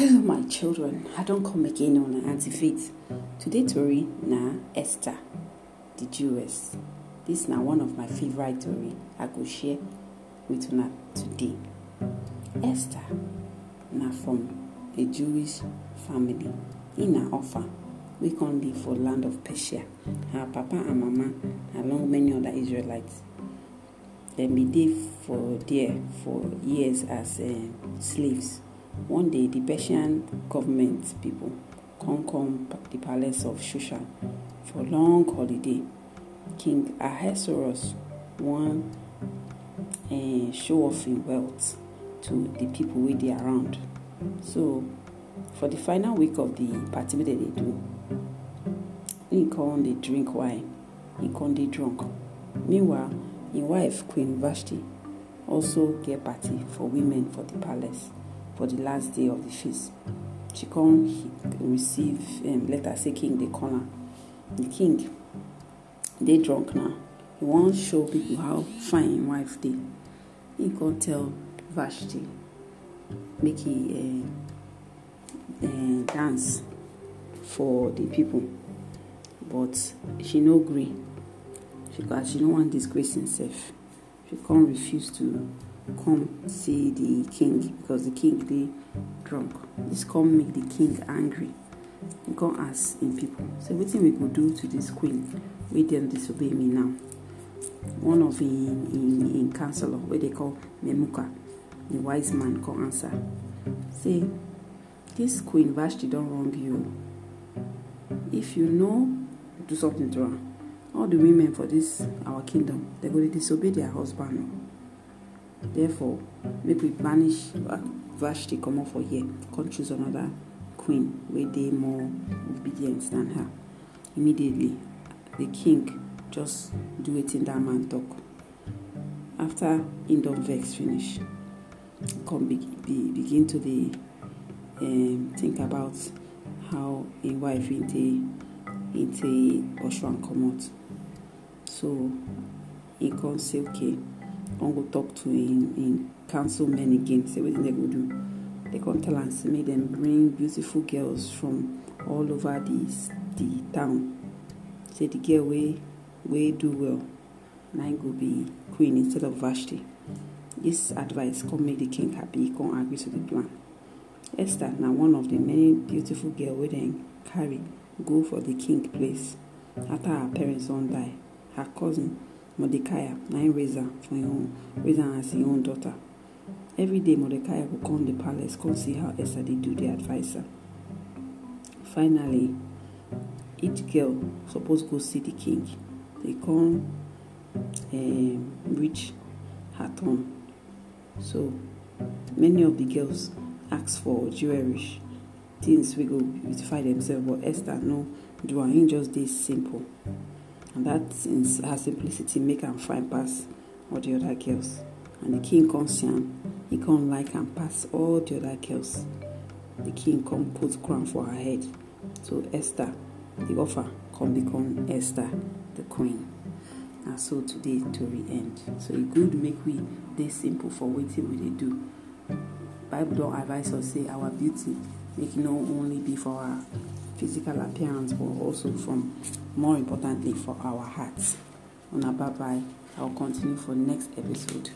Hello, my children. I don't come again on Auntie Faith. Today, Tori, na Esther, the Jewess. This na one of my favorite story I go share with una today. Esther, na from a Jewish family in a offer. We come live for land of Persia. Her papa and mama, along many other Israelites, dem be dey for there for years as uh, slaves. One day, the Persian government people come the palace of Shushan for a long holiday. King Ahasuerus wan uh, show off his wealth to the people with dey around. So, for the final week of the party dem dey do, he come dey drink wine, he come dey drunk. Meanwhile, his wife Queen Vashti also get party for women for the palace. For the last day of the feast. She come receive um, letter say king dey call. The king dey drunk now. He wan show people how fine wife dey. He come tell Vashti make he uh, uh, dance for the people, but she no agree. She she no want disgrace himself. She come refuse to come see the king because the king dey drunk. This come make the king angry. He come ask him people say wetin we go do to this queen? Wey dem disobey me now. One of him in him councillor wey dey call memuka the wise man come answer. Say this queen vashti don wrong you. If you know do something to am all the women for this our kingdom they go disobey their husband therefore make we banish vashti comot for here. Come choose another queen wey dey more obedient than her. Immediately the king just do wetin dat man talk. After him don vex finish come be, be, begin to dey um, think about how him wife him take him so he come say okay come go talk to him him council men again say wetin dem go do. Dem come tell am say make dem bring beautiful girls from all over the the town. Say the girl wey wey do well na im go be queen instead of vashti. This advice come make the king happy. Come agree to the plan. Esther na one of the many beautiful girl wey carry go for the king place after her parents don die. Her cousin mordecai im raise for im own raise as im own daughter. Every day mordecai go come the palace come see how esther did do the adviser finally each girl suppose go see the king. They come um, reach her turn. So many of the girls ask for jewelry things wey go beautify themselves but esther no do im just this simple and that her simplicity make am fine pass all the other girls. And the king come see am he come like am pass all the other girls. The king come put crown for her head. So esther the offer come become esther the queen. And so today tori end. So e good make we dey simple for wetin we dey do. Bible don advise us say our beauty make no only be for our physical appearance but also from more importantly for our hearts. Una bye bye i will continue for next episode